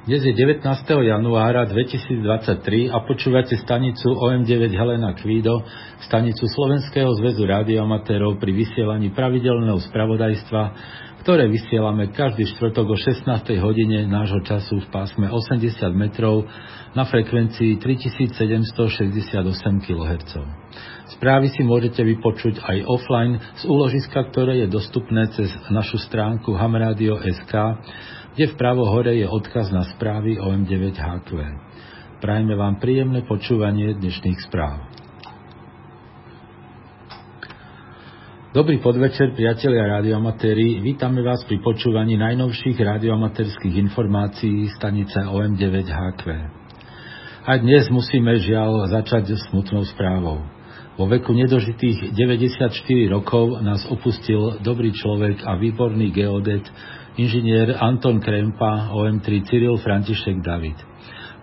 Dnes je 19. januára 2023 a počúvate stanicu OM9 Helena Kvído, stanicu Slovenského zväzu rádioamatérov pri vysielaní pravidelného spravodajstva, ktoré vysielame každý štvrtok o 16. hodine nášho času v pásme 80 metrov na frekvencii 3768 kHz. Správy si môžete vypočuť aj offline z úložiska, ktoré je dostupné cez našu stránku hamradio.sk kde pravo hore je odkaz na správy o M9HQ. Prajme vám príjemné počúvanie dnešných správ. Dobrý podvečer, priatelia radioamatéri. Vítame vás pri počúvaní najnovších radioamatérských informácií stanice OM9HQ. A dnes musíme žiaľ začať s smutnou správou. Vo veku nedožitých 94 rokov nás opustil dobrý človek a výborný geodet inžinier Anton Krempa, OM3 Cyril František David.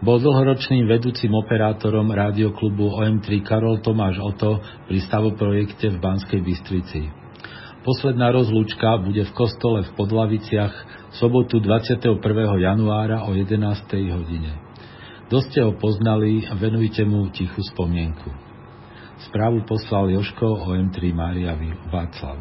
Bol dlhoročným vedúcim operátorom rádioklubu OM3 Karol Tomáš Oto pri stavoprojekte v Banskej Bystrici. Posledná rozlúčka bude v kostole v Podlaviciach v sobotu 21. januára o 11. hodine. Kto ste ho poznali, venujte mu tichú spomienku. Správu poslal Joško OM3 Mária Václav.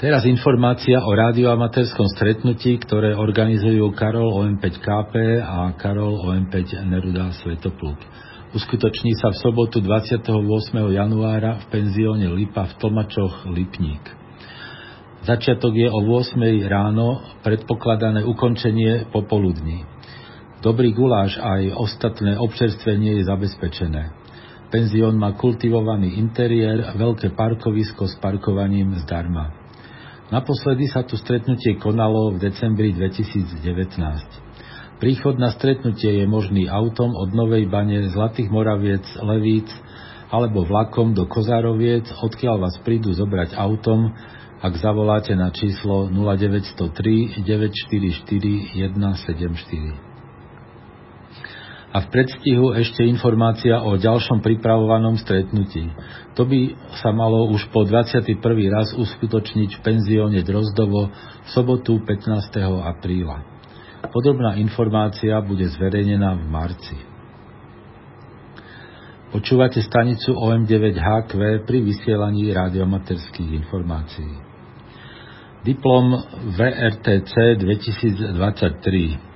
Teraz informácia o rádioamatérskom stretnutí, ktoré organizujú Karol OM5KP a Karol OM5 Neruda Svetopluk. Uskutoční sa v sobotu 28. januára v penzióne Lipa v Tlmačoch Lipník. Začiatok je o 8. ráno, predpokladané ukončenie popoludní. Dobrý guláš aj ostatné občerstvenie je zabezpečené. Penzión má kultivovaný interiér, veľké parkovisko s parkovaním zdarma. Naposledy sa tu stretnutie konalo v decembri 2019. Príchod na stretnutie je možný autom od Novej Bane, Zlatých Moraviec, Levíc alebo vlakom do Kozároviec, odkiaľ vás prídu zobrať autom, ak zavoláte na číslo 0903 944 174. A v predstihu ešte informácia o ďalšom pripravovanom stretnutí. To by sa malo už po 21. raz uskutočniť v penzióne Drozdovo v sobotu 15. apríla. Podrobná informácia bude zverejnená v marci. Počúvate stanicu OM9HQ pri vysielaní radiomaterských informácií. Diplom VRTC 2023.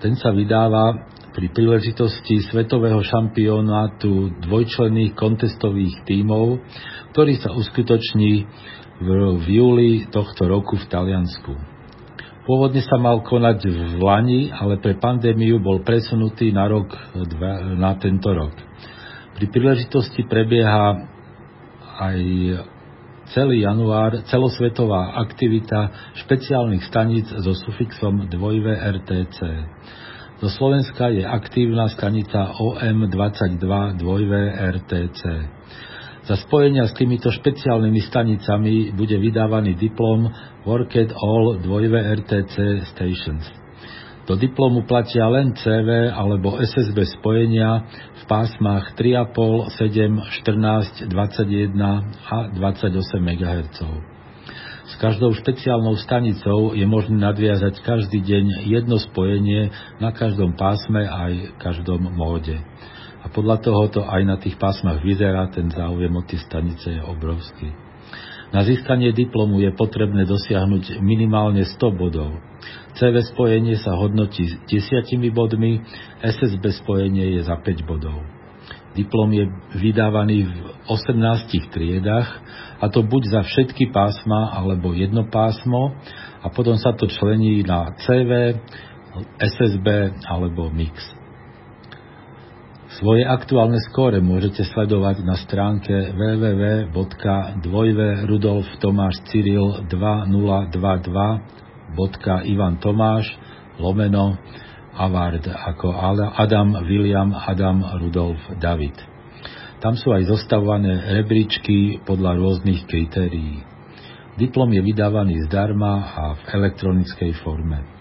Ten sa vydáva pri príležitosti svetového šampionátu dvojčlenných kontestových tímov, ktorý sa uskutoční v, v júli tohto roku v Taliansku. Pôvodne sa mal konať v Lani, ale pre pandémiu bol presunutý na, rok, na tento rok. Pri príležitosti prebieha aj celý január celosvetová aktivita špeciálnych staníc so sufixom 2VRTC. Do Slovenska je aktívna stanica OM22 2VRTC. Za spojenia s týmito špeciálnymi stanicami bude vydávaný diplom Worked All 2VRTC Stations. Do diplomu platia len CV alebo SSB spojenia v pásmach 3,5, 7, 14, 21 a 28 MHz. S každou špeciálnou stanicou je možné nadviazať každý deň jedno spojenie na každom pásme aj každom móde. A podľa tohoto aj na tých pásmach vyzerá ten záujem o tie stanice je obrovský. Na získanie diplomu je potrebné dosiahnuť minimálne 100 bodov. CV spojenie sa hodnotí 10 bodmi, SSB spojenie je za 5 bodov. Diplom je vydávaný v 18 triedach, a to buď za všetky pásma alebo jedno pásmo a potom sa to člení na CV, SSB alebo MIX. Svoje aktuálne skóre môžete sledovať na stránke www.2rudolf2022.ivantomáš lomeno Avard ako Adam William Adam Rudolf David. Tam sú aj zostavované rebríčky podľa rôznych kritérií. Diplom je vydávaný zdarma a v elektronickej forme.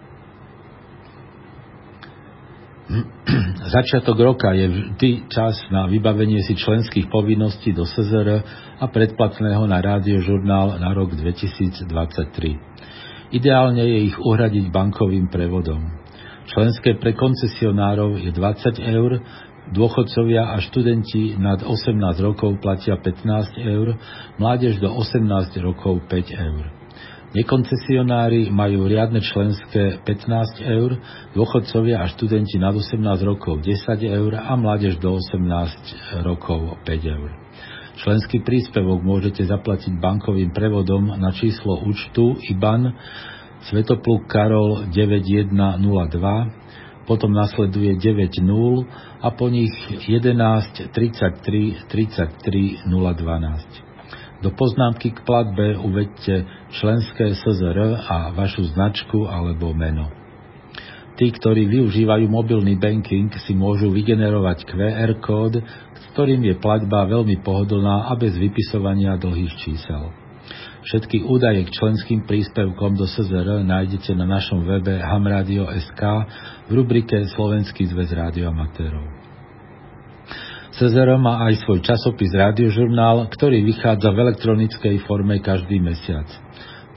Začiatok roka je vždy čas na vybavenie si členských povinností do SZR a predplatného na rádiožurnál na rok 2023. Ideálne je ich uhradiť bankovým prevodom. Členské pre koncesionárov je 20 eur, dôchodcovia a študenti nad 18 rokov platia 15 eur, mládež do 18 rokov 5 eur. Nekoncesionári majú riadne členské 15 eur, dôchodcovia a študenti nad 18 rokov 10 eur a mládež do 18 rokov 5 eur. Členský príspevok môžete zaplatiť bankovým prevodom na číslo účtu IBAN Svetopluk Karol 9102, potom nasleduje 9 0 a po nich 11 33 33 012. Do poznámky k platbe uvedte členské SZR a vašu značku alebo meno. Tí, ktorí využívajú mobilný banking, si môžu vygenerovať QR kód, ktorým je platba veľmi pohodlná a bez vypisovania dlhých čísel. Všetky údaje k členským príspevkom do SZR nájdete na našom webe hamradio.sk v rubrike Slovenský zväz rádioamatérov. SZR má aj svoj časopis Rádiožurnál, ktorý vychádza v elektronickej forme každý mesiac.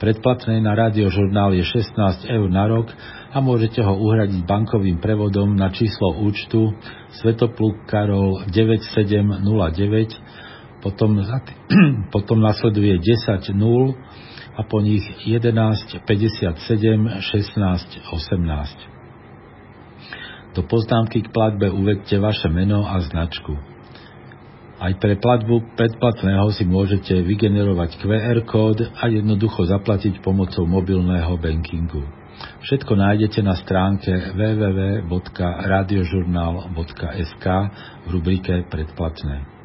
Predplatné na rádiožurnál je 16 eur na rok a môžete ho uhradiť bankovým prevodom na číslo účtu Svetopluk Karol 9709, potom, potom nasleduje 10 0 a po nich 11 57 16 18. Do poznámky k platbe uvedte vaše meno a značku. Aj pre platbu predplatného si môžete vygenerovať QR kód a jednoducho zaplatiť pomocou mobilného bankingu. Všetko nájdete na stránke www.radiožurnal.sk v rubrike Predplatné.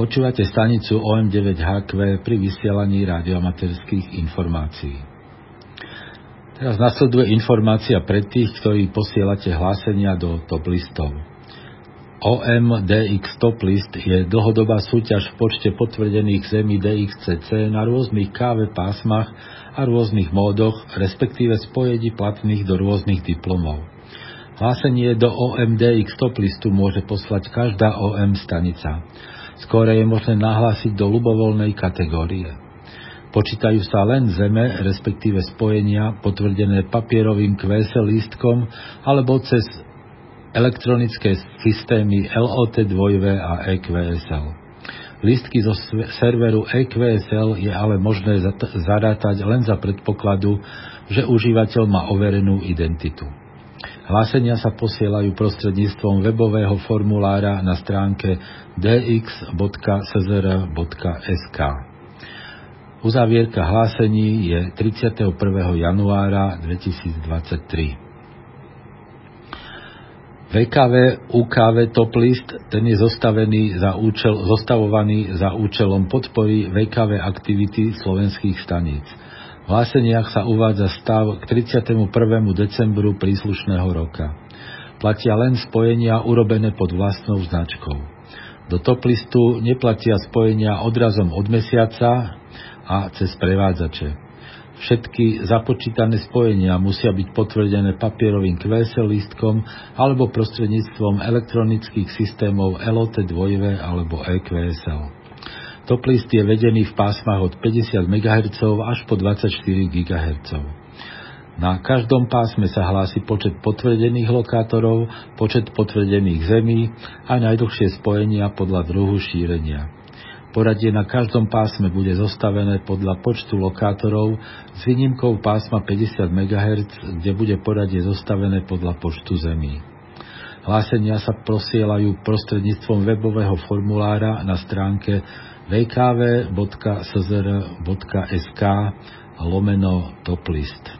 Počúvate stanicu OM9HQ pri vysielaní radioamaterských informácií. Teraz nasleduje informácia pre tých, ktorí posielate hlásenia do top listov. OMDX Top List je dlhodobá súťaž v počte potvrdených zemí DXCC na rôznych KV pásmach a rôznych módoch, respektíve spojení platných do rôznych diplomov. Hlásenie do OMDX Top Listu môže poslať každá OM stanica. Skôr je možné nahlásiť do ľubovoľnej kategórie. Počítajú sa len zeme, respektíve spojenia, potvrdené papierovým QS lístkom alebo cez elektronické systémy LOT2 a EQSL. Listky zo serveru EQSL je ale možné zarátať len za predpokladu, že užívateľ má overenú identitu. Hlásenia sa posielajú prostredníctvom webového formulára na stránke dx.czr.sk. Uzavierka hlásení je 31. januára 2023. VKV, UKV top list, ten je zostavený za účel, zostavovaný za účelom podpory VKV aktivity slovenských staníc. Hláseniach sa uvádza stav k 31. decembru príslušného roka. Platia len spojenia urobené pod vlastnou značkou. Do top listu neplatia spojenia odrazom od mesiaca a cez prevádzače. Všetky započítané spojenia musia byť potvrdené papierovým QSL lístkom alebo prostredníctvom elektronických systémov LOT2 alebo EQSL. Top list je vedený v pásmach od 50 MHz až po 24 GHz. Na každom pásme sa hlási počet potvrdených lokátorov, počet potvrdených zemí a najdlhšie spojenia podľa druhu šírenia. Poradie na každom pásme bude zostavené podľa počtu lokátorov s výnimkou pásma 50 MHz, kde bude poradie zostavené podľa počtu zemí. Hlásenia sa prosielajú prostredníctvom webového formulára na stránke www.szr.sk lomeno toplist.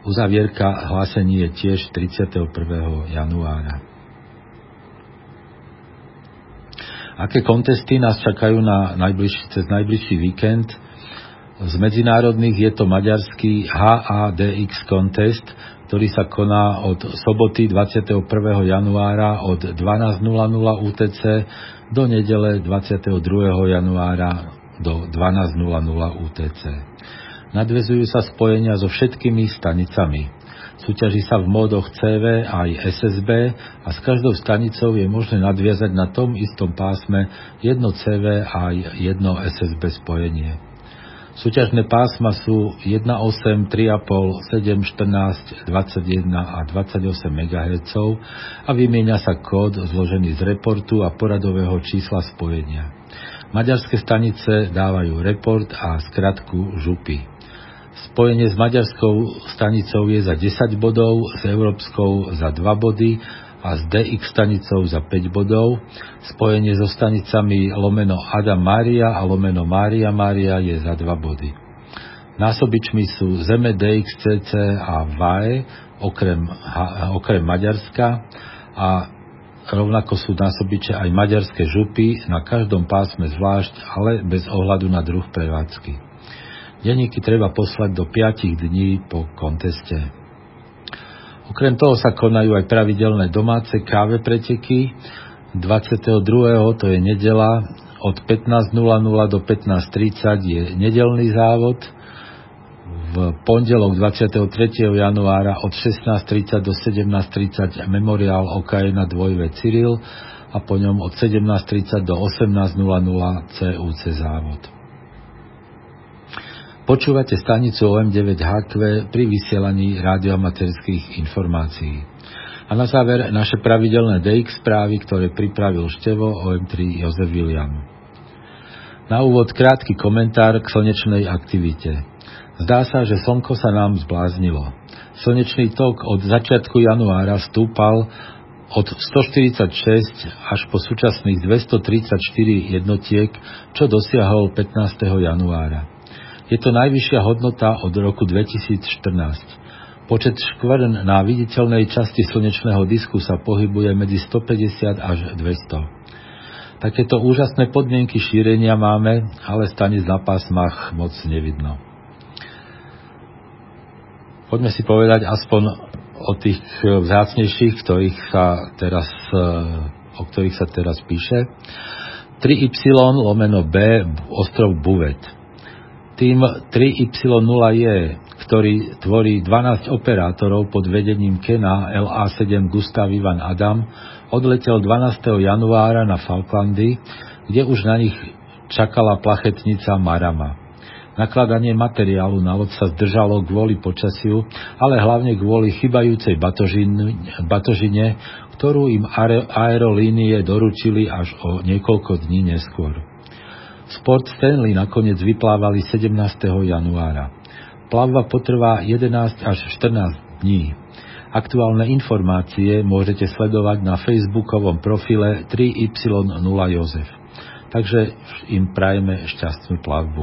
Uzavierka hlásení je tiež 31. januára. Aké kontesty nás čakajú na najbližší, cez najbližší víkend? Z medzinárodných je to maďarský HADX contest, ktorý sa koná od soboty 21. januára od 12.00 UTC do nedele 22. januára do 12.00 UTC. Nadvezujú sa spojenia so všetkými stanicami. Súťaží sa v módoch CV aj SSB a s každou stanicou je možné nadviazať na tom istom pásme jedno CV aj jedno SSB spojenie. Súťažné pásma sú 1, 8, 3,5, 7, 14, 21 a 28 MHz a vymieňa sa kód zložený z reportu a poradového čísla spojenia. Maďarské stanice dávajú report a skratku župy. Spojenie s maďarskou stanicou je za 10 bodov, s európskou za 2 body a s DX stanicou za 5 bodov. Spojenie so stanicami lomeno Adam Mária a lomeno Mária Mária je za 2 body. Násobičmi sú Zeme DXCC a VAE okrem, okrem Maďarska a rovnako sú násobiče aj maďarské župy na každom pásme zvlášť, ale bez ohľadu na druh prevádzky. Denníky treba poslať do 5 dní po konteste. Okrem toho sa konajú aj pravidelné domáce káve preteky. 22. to je nedela, od 15.00 do 15.30 je nedelný závod. V pondelok 23. januára od 16.30 do 17.30 memoriál OKE na dvojve Cyril a po ňom od 17.30 do 18.00 CUC závod. Počúvate stanicu OM9HQ pri vysielaní radioamaterských informácií. A na záver naše pravidelné DX správy, ktoré pripravil števo OM3 Jozef William. Na úvod krátky komentár k slnečnej aktivite. Zdá sa, že slnko sa nám zbláznilo. Slnečný tok od začiatku januára stúpal od 146 až po súčasných 234 jednotiek, čo dosiahol 15. januára. Je to najvyššia hodnota od roku 2014. Počet škvrn na viditeľnej časti slnečného disku sa pohybuje medzi 150 až 200. Takéto úžasné podmienky šírenia máme, ale stanic na pásmach moc nevidno. Poďme si povedať aspoň o tých vzácnejších, ktorých sa teraz, o ktorých sa teraz píše. 3Y lomeno B ostrov Buvet tým 3Y0J, ktorý tvorí 12 operátorov pod vedením Kena LA7 Gustav Ivan Adam, odletel 12. januára na Falklandy, kde už na nich čakala plachetnica Marama. Nakladanie materiálu na loď sa zdržalo kvôli počasiu, ale hlavne kvôli chybajúcej batožine, ktorú im aerolínie doručili až o niekoľko dní neskôr. Sport Stanley nakoniec vyplávali 17. januára. Plavba potrvá 11 až 14 dní. Aktuálne informácie môžete sledovať na facebookovom profile 3Y0 Jozef. Takže im prajeme šťastnú plavbu.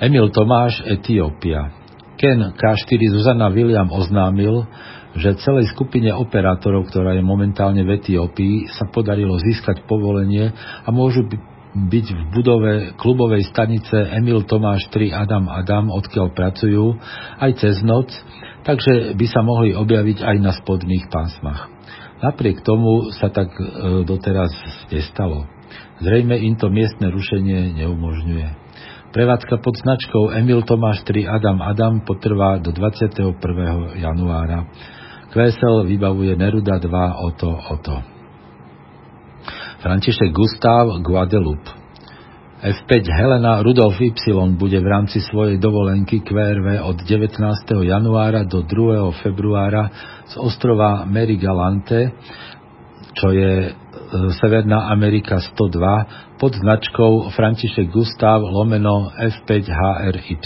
Emil Tomáš, Etiópia. Ken K4 Zuzana William oznámil, že celej skupine operátorov, ktorá je momentálne v Etiópii, sa podarilo získať povolenie a môžu byť v budove klubovej stanice Emil Tomáš 3 Adam Adam, odkiaľ pracujú, aj cez noc, takže by sa mohli objaviť aj na spodných pásmach. Napriek tomu sa tak e, doteraz nestalo. Zrejme im to miestne rušenie neumožňuje. Prevádzka pod značkou Emil Tomáš 3 Adam Adam potrvá do 21. januára. Kvesel vybavuje Neruda 2 Oto Oto. František Gustav Guadeloupe. F5 Helena Rudolf Y bude v rámci svojej dovolenky QRV od 19. januára do 2. februára z ostrova Mary Galante, čo je e, Severná Amerika 102, pod značkou František Gustav lomeno F5 HRY.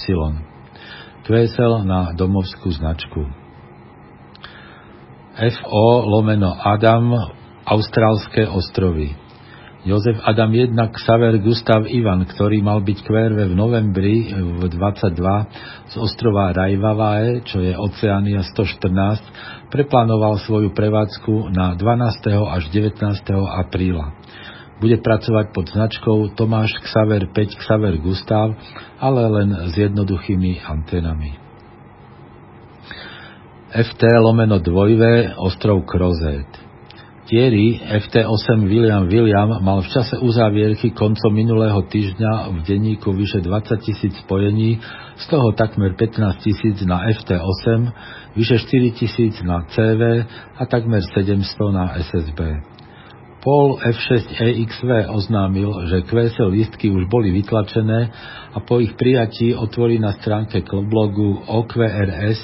QSL na domovskú značku. FO lomeno Adam Austrálske ostrovy. Jozef Adam jednak Xaver Gustav Ivan, ktorý mal byť QRV v novembri v 22 z ostrova Rajvavae, čo je Oceánia 114, preplánoval svoju prevádzku na 12. až 19. apríla. Bude pracovať pod značkou Tomáš Xaver 5 Xaver Gustav, ale len s jednoduchými antenami. FT lomeno dvojvé ostrov Krozet. Thierry FT8 William William mal v čase uzávierky koncom minulého týždňa v denníku vyše 20 tisíc spojení, z toho takmer 15 tisíc na FT8, vyše 4 tisíc na CV a takmer 700 na SSB. Paul F6 EXV oznámil, že QSL listky už boli vytlačené a po ich prijatí otvorí na stránke blogu OQRS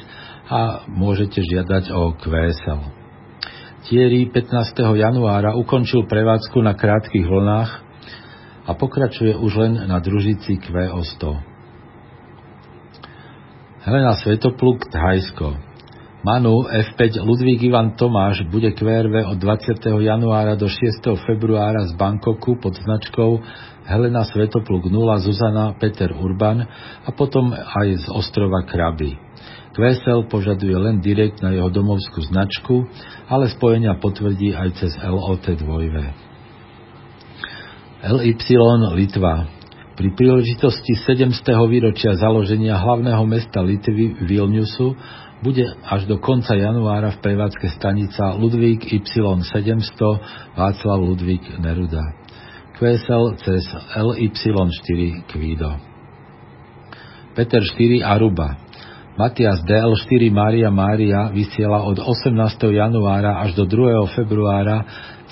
a môžete žiadať o QSL. Thierry 15. januára ukončil prevádzku na krátkých vlnách a pokračuje už len na družici QO100. Helena Svetopluk, Thajsko Manu F5 Ludvík Ivan Tomáš bude QRV od 20. januára do 6. februára z Bangkoku pod značkou Helena Svetopluk 0 Zuzana Peter Urban a potom aj z ostrova Kraby. QSL požaduje len direkt na jeho domovskú značku, ale spojenia potvrdí aj cez LOT 2. LY Litva pri príležitosti 700. výročia založenia hlavného mesta Litvy Vilniusu bude až do konca januára v prevádzke stanica Ludvík Y700 Václav Ludvík Neruda. QSL cez LY4 Kvído. Peter 4 Aruba. Matias DL4 Mária Mária vysiela od 18. januára až do 2. februára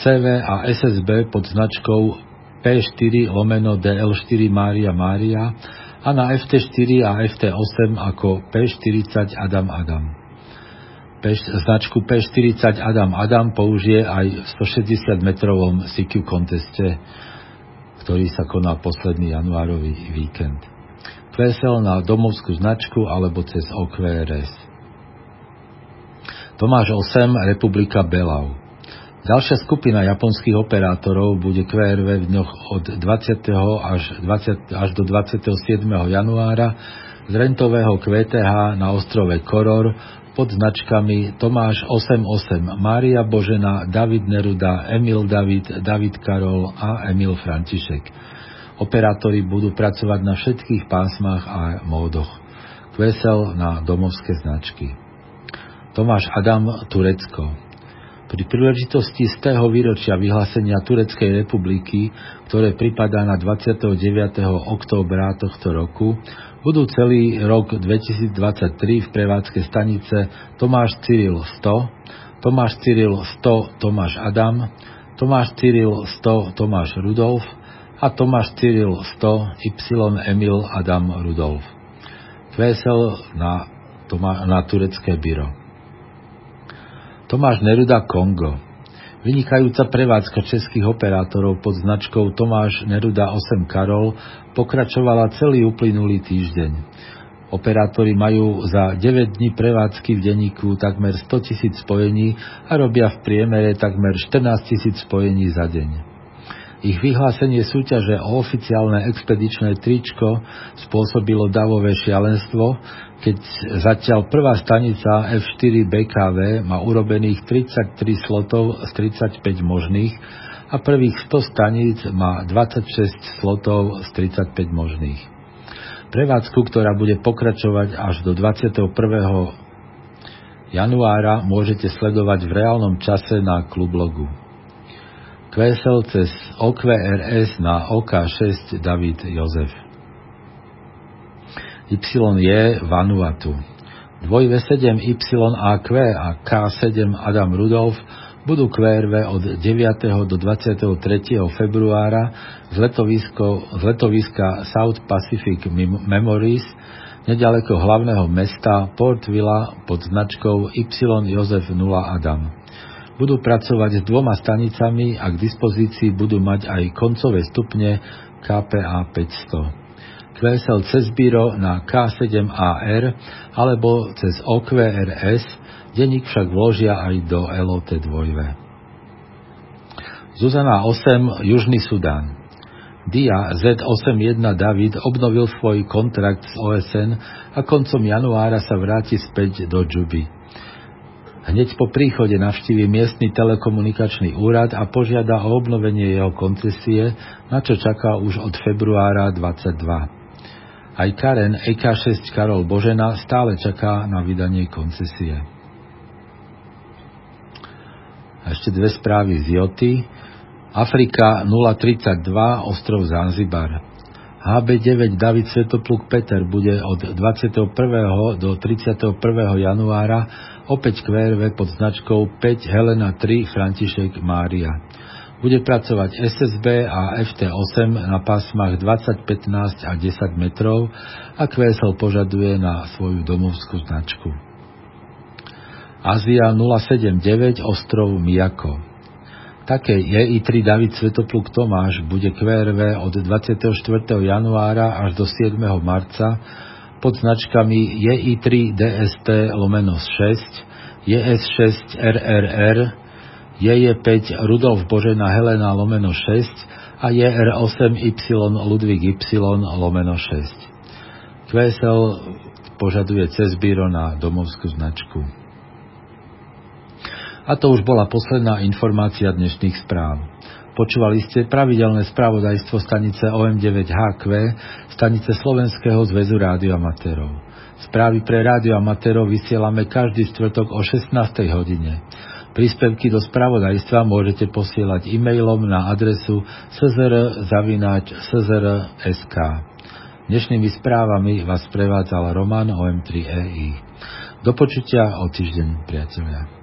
CV a SSB pod značkou P4 lomeno DL4 Mária Mária a na FT4 a FT8 ako P40 Adam Adam. P, značku P40 Adam Adam použije aj v 160 metrovom CQ konteste, ktorý sa konal posledný januárový víkend. QSL na domovskú značku alebo cez OQRS. Tomáš 8, Republika Belau. Ďalšia skupina japonských operátorov bude QRV v dňoch od 20. až, 20, až do 27. januára z rentového QTH na ostrove Koror pod značkami Tomáš 88, Mária Božena, David Neruda, Emil David, David Karol a Emil František. Operátori budú pracovať na všetkých pásmach a módoch. QSL na domovské značky. Tomáš Adam, Turecko. Pri príležitosti z tého výročia vyhlásenia Tureckej republiky, ktoré pripadá na 29. októbra tohto roku, budú celý rok 2023 v prevádzke stanice Tomáš Cyril 100, Tomáš Cyril 100 Tomáš Adam, Tomáš Cyril 100 Tomáš Rudolf a Tomáš Cyril 100 Y Emil Adam Rudolf. Vesel na, na turecké byro. Tomáš Neruda Kongo. Vynikajúca prevádzka českých operátorov pod značkou Tomáš Neruda 8 Karol pokračovala celý uplynulý týždeň. Operátori majú za 9 dní prevádzky v denníku takmer 100 tisíc spojení a robia v priemere takmer 14 tisíc spojení za deň. Ich vyhlásenie súťaže o oficiálne expedičné tričko spôsobilo davové šialenstvo, keď zatiaľ prvá stanica F4 BKV má urobených 33 slotov z 35 možných a prvých 100 staníc má 26 slotov z 35 možných. Prevádzku, ktorá bude pokračovať až do 21. januára, môžete sledovať v reálnom čase na klublogu. QSL cez OQRS na OK6 David Jozef. YJ Vanuatu. Dvoj V7YAQ a K7 Adam Rudolf budú QRV od 9. do 23. februára z, z letoviska South Pacific Memories nedaleko hlavného mesta Port Villa pod značkou Y Jozef 0 Adam. Budú pracovať s dvoma stanicami a k dispozícii budú mať aj koncové stupne KPA 500. QSL cez Biro na K7AR alebo cez OQRS, denník však vložia aj do LOT 2. Zuzana 8, Južný Sudán. Dia Z81 David obnovil svoj kontrakt s OSN a koncom januára sa vráti späť do Džuby. Hneď po príchode navštívi miestny telekomunikačný úrad a požiada o obnovenie jeho koncesie, na čo čaká už od februára 22. Aj Karen EK6 Karol Božena stále čaká na vydanie koncesie. A ešte dve správy z Joty. Afrika 032, ostrov Zanzibar. HB9 David Svetopluk Peter bude od 21. do 31. januára opäť QRV pod značkou 5 Helena 3 František Mária. Bude pracovať SSB a FT8 na pásmach 20, 15 a 10 metrov a QSL požaduje na svoju domovskú značku. Azia 079 ostrov Miyako. Také JI3 David Svetopluk Tomáš bude QRV od 24. januára až do 7. marca pod značkami JI3 DST lomeno 6, JS6 RRR, JJ5 Rudolf Božena Helena lomeno 6 a JR8Y Ludvík Y lomeno 6. QSL požaduje cez bíro na domovskú značku. A to už bola posledná informácia dnešných správ. Počúvali ste pravidelné spravodajstvo stanice OM9HQ, stanice Slovenského zväzu rádioamatérov. Správy pre rádioamatérov vysielame každý štvrtok o 16. hodine. Príspevky do spravodajstva môžete posielať e-mailom na adresu czr.sk. Dnešnými správami vás prevádzal Roman OM3EI. Do počutia o týždeň, priatelia.